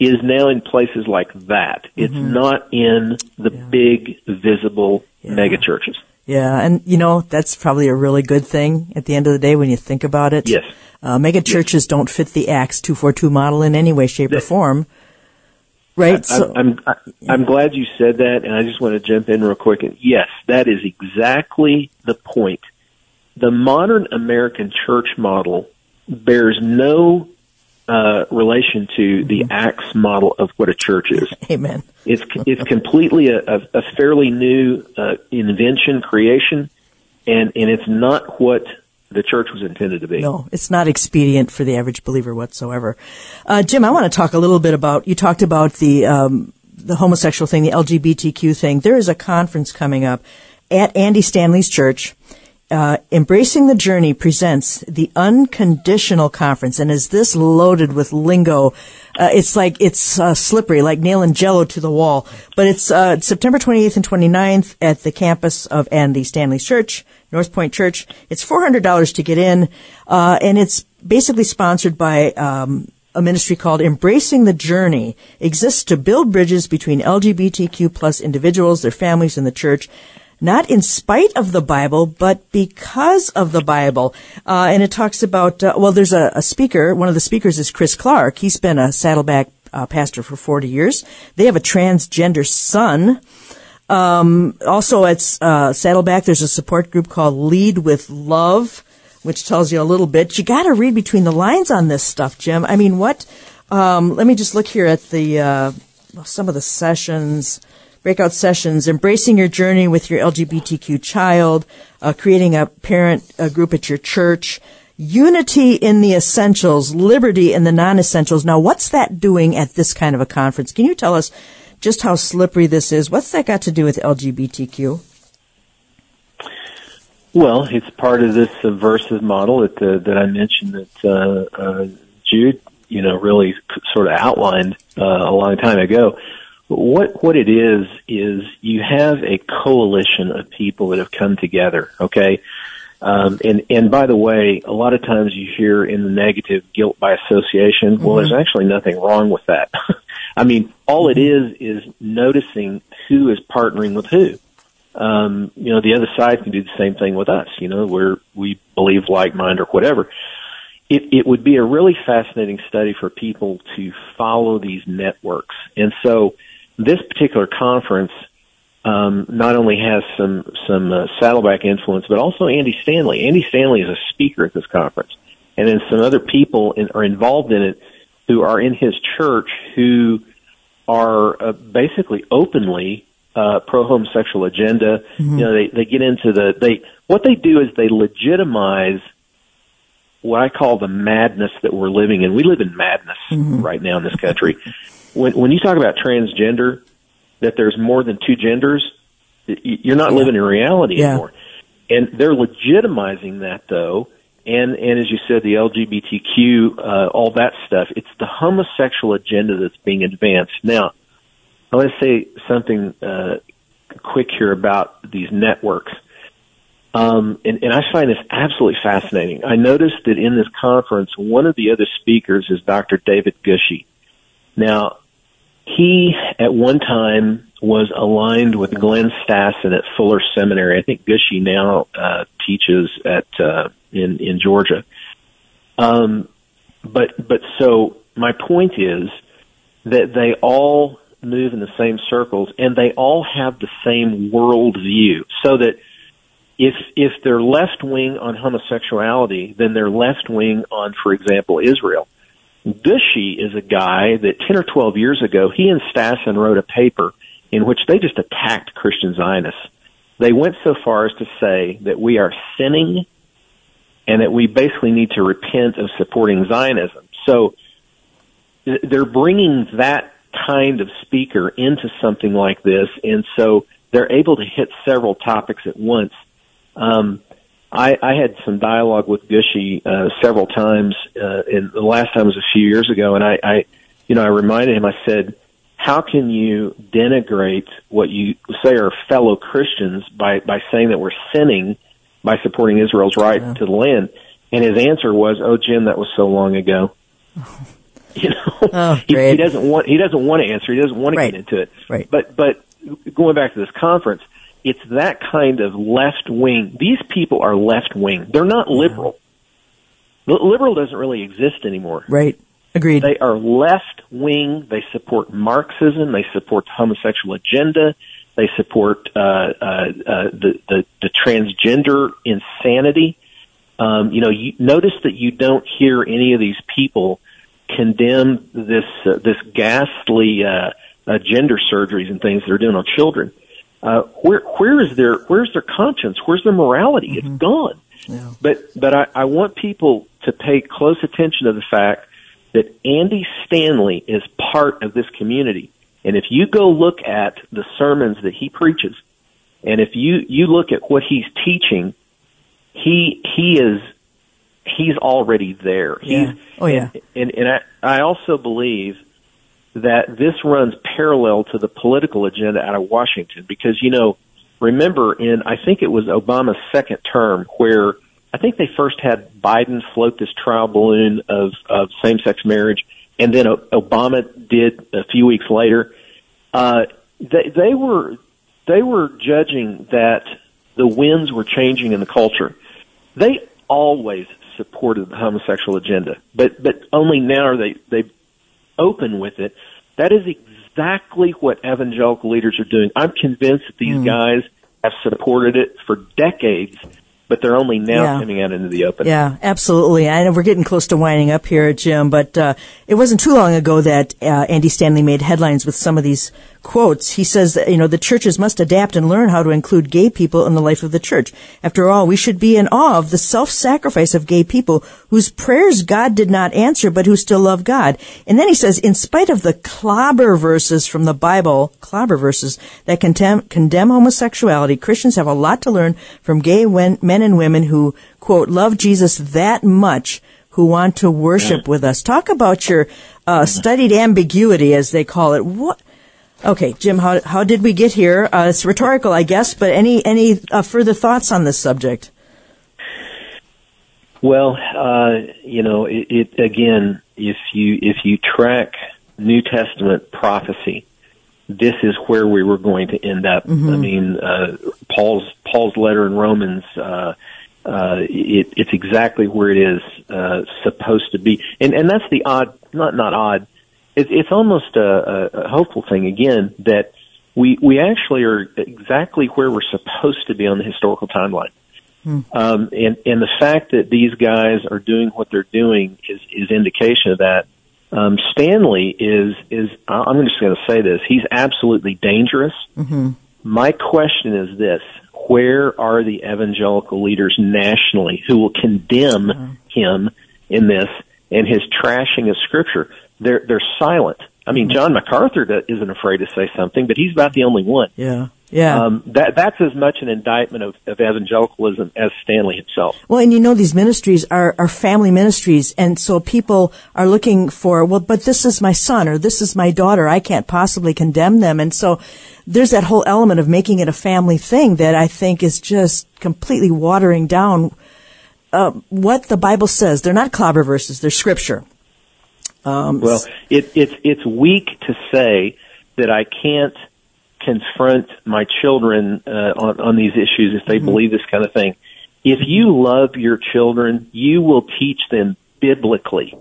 is now in places like that. It's Mm-hmm. not in the big visible mega churches. Yeah, and you know that's probably a really good thing at the end of the day when you think about it. Yes. uh, mega churches don't fit the Acts two four two model in any way, shape, or form. Right. so I'm I'm I'm glad you said that, and I just want to jump in real quick. And yes, that is exactly the point. The modern American church model bears no uh, relation to the Acts model of what a church is. amen. It's it's completely a, a, a fairly new uh, invention, creation, and and it's not what the church was intended to be. No, it's not expedient for the average believer whatsoever. Uh, Jim, I want to talk a little bit about. You talked about the um, the homosexual thing, the LGBTQ thing. There is a conference coming up at Andy Stanley's church. Uh, Embracing the Journey presents the Unconditional Conference, and is this loaded with lingo? Uh, it's like it's uh, slippery, like nailing Jello to the wall. But it's uh, September 28th and 29th at the campus of Andy Stanley church, North Point Church. It's $400 to get in, uh, and it's basically sponsored by um, a ministry called Embracing the Journey. Exists to build bridges between LGBTQ plus individuals, their families, and the church not in spite of the Bible, but because of the Bible. Uh, and it talks about, uh, well, there's a, a, speaker. One of the speakers is Chris Clark. He's been a Saddleback uh, pastor for 40 years. They have a transgender son. Um, also at Saddleback, there's a support group called Lead with Love, which tells you a little bit. You got to read between the lines on this stuff, Jim. I mean, what? Um, let me just look here at the some of the sessions breakout sessions, embracing your journey with your LGBTQ child, uh, creating a parent group at your church, unity in the essentials, liberty in the non-essentials. Now, what's that doing at this kind of a conference? Can you tell us just how slippery this is? What's that got to do with LGBTQ? Well, it's part of this subversive model that uh, that I mentioned that uh, uh, Jude, you know, really sort of outlined uh, a long time ago. What what it is is you have a coalition of people that have come together. Okay, um, and and by the way, a lot of times you hear in the negative guilt by association. Well, there's actually nothing wrong with that. I mean, all it is is noticing who is partnering with who. Um, you know, the other side can do the same thing with us. You know, where we believe like mind or whatever. It, it would be a really fascinating study for people to follow these networks. And so this particular conference um, not only has some some uh, Saddleback influence, but also Andy Stanley. Andy Stanley is a speaker at this conference, and then some other people in, are involved in it who are in his church who are uh, basically openly uh, pro homosexual agenda. Mm-hmm. You know, they they get into the they what they do is they legitimize what I call the madness that we're living in. We live in madness mm-hmm. right now in this country. When when you talk about transgender, that there's more than two genders, you're not Yeah. living in reality Yeah. anymore. And they're legitimizing that though, and and as you said, the LGBTQ, uh, all that stuff. It's the homosexual agenda that's being advanced now. I want to say something uh, quick here about these networks. Um, and, and I find this absolutely fascinating. I noticed that in this conference, one of the other speakers is Dr. David Gushee. Now, he at one time was aligned with Glenn Stassen at Fuller Seminary. I think Gushee now uh, teaches at uh, in in Georgia. Um, but but so my point is that they all move in the same circles and they all have the same world view. So that if if they're left wing on homosexuality, then they're left wing on, for example, Israel. Gushee is a guy that 10 or 12 years ago, he and Stassen wrote a paper in which they just attacked Christian Zionists. They went so far as to say that we are sinning and that we basically need to repent of supporting Zionism. So they're bringing that kind of speaker into something like this, and so they're able to hit several topics at once. Um, I, I had some dialogue with Gushee uh, several times, uh, and the last time was a few years ago, and I, I, you know, I reminded him. I said, "How can you denigrate what you say are fellow Christians by by saying that we're sinning by supporting Israel's right yeah. to the land?" And his answer was, "Oh, Jim, that was so long ago." you know, oh, he, he, doesn't want he doesn't want to answer. He doesn't want to right. get into it. Right. But but going back to this conference, it's that kind of left wing. These people are left wing. They're not liberal. Yeah. Liberal doesn't really exist anymore. Right. Agreed. They are left wing. They support Marxism. They support the homosexual agenda. They support uh, uh, uh, the, the the transgender insanity. Um, you know, you notice that you don't hear any of these people condemn this uh, this ghastly uh, uh, gender surgeries and things they're doing on children. Uh, where where is their where's their conscience? Where's their morality? Mm-hmm. It's gone. Yeah. But but I, I want people to pay close attention to the fact that Andy Stanley is part of this community. And if you go look at the sermons that he preaches, and if you you look at what he's teaching, he he is he's already there. Yeah. He's, oh yeah. And and I, I also believe that this runs parallel to the political agenda out of Washington because, you know, remember in, I think it was Obama's second term where I think they first had Biden float this trial balloon of, of same-sex marriage and then Obama did a few weeks later. Uh, they, they were, they were judging that the winds were changing in the culture. They always supported the homosexual agenda, but, but only now are they, they open with it. That is exactly what evangelical leaders are doing. I'm convinced that these mm. guys have supported it for decades but they're only now yeah. coming out into the open. Yeah, absolutely. I know we're getting close to winding up here, Jim, but uh, it wasn't too long ago that uh, Andy Stanley made headlines with some of these quotes. He says that, you know, the churches must adapt and learn how to include gay people in the life of the church. After all, we should be in awe of the self-sacrifice of gay people whose prayers God did not answer, but who still love God. And then he says, in spite of the clobber verses from the Bible, clobber verses that condemn, condemn homosexuality, Christians have a lot to learn from gay men and women who, quote, love Jesus that much who want to worship with us. Talk about your uh, studied ambiguity, as they call it. What Okay, Jim, how how did we get here? Uh, it's rhetorical, I guess, but any any uh, further thoughts on this subject? Well, uh, you know, it, it, again, if you if you track New Testament prophecy, this is where we were going to end up. Mm-hmm. I mean, uh, Paul's Paul's letter in Romans. Uh, uh, it, it's exactly where it is uh, supposed to be, and and that's the odd, not not odd, it, it's almost a, a hopeful thing again that we we actually are exactly where we're supposed to be on the historical timeline. Hmm. Um, and and the fact that these guys are doing what they're doing is is indication of that. Um, Stanley is is I'm just going to say this. He's absolutely dangerous. Mm-hmm. My question is this: Where are the evangelical leaders nationally who will condemn mm-hmm. him in this and his trashing of Scripture? They're they're silent. I mean, John MacArthur isn't afraid to say something, but he's about the only one. Yeah. Yeah. Um, that, that's as much an indictment of, of evangelicalism as Stanley himself. Well, and you know, these ministries are, are family ministries. And so people are looking for, well, but this is my son or this is my daughter. I can't possibly condemn them. And so there's that whole element of making it a family thing that I think is just completely watering down uh, what the Bible says. They're not clobber verses, they're scripture. Um, well, it, it's it's weak to say that I can't confront my children uh, on on these issues if they mm-hmm. believe this kind of thing. If you love your children, you will teach them biblically.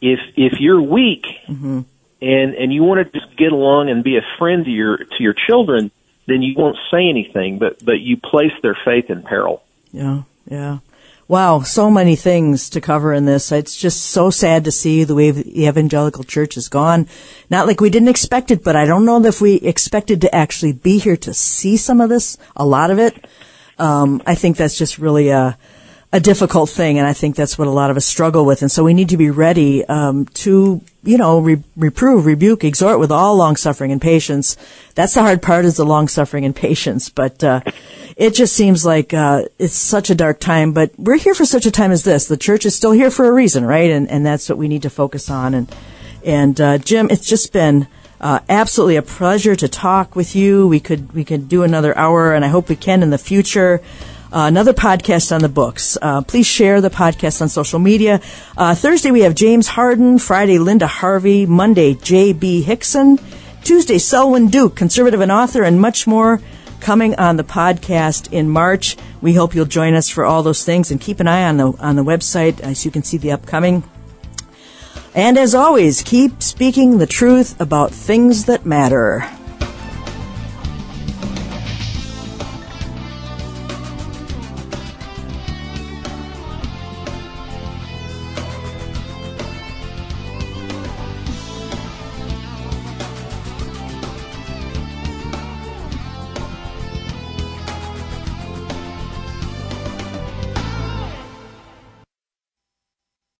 If if you're weak mm-hmm. and and you want to just get along and be a friend to your to your children, then you won't say anything, but but you place their faith in peril. Yeah, yeah. Wow, so many things to cover in this. It's just so sad to see the way the evangelical church has gone. Not like we didn't expect it, but I don't know if we expected to actually be here to see some of this, a lot of it. Um, I think that's just really a, a difficult thing, and I think that's what a lot of us struggle with. And so we need to be ready um, to, you know, re- reprove, rebuke, exhort with all long suffering and patience. That's the hard part is the long suffering and patience. But uh, it just seems like uh, it's such a dark time. But we're here for such a time as this. The church is still here for a reason, right? And and that's what we need to focus on. And and uh, Jim, it's just been. Uh, absolutely a pleasure to talk with you. We could we could do another hour, and I hope we can in the future. Uh, another podcast on the books. Uh, please share the podcast on social media. Uh, Thursday we have James Harden. Friday Linda Harvey. Monday J.B. Hixson, Tuesday Selwyn Duke, conservative and author, and much more coming on the podcast in March. We hope you'll join us for all those things and keep an eye on the on the website so you can see the upcoming. And as always, keep speaking the truth about things that matter.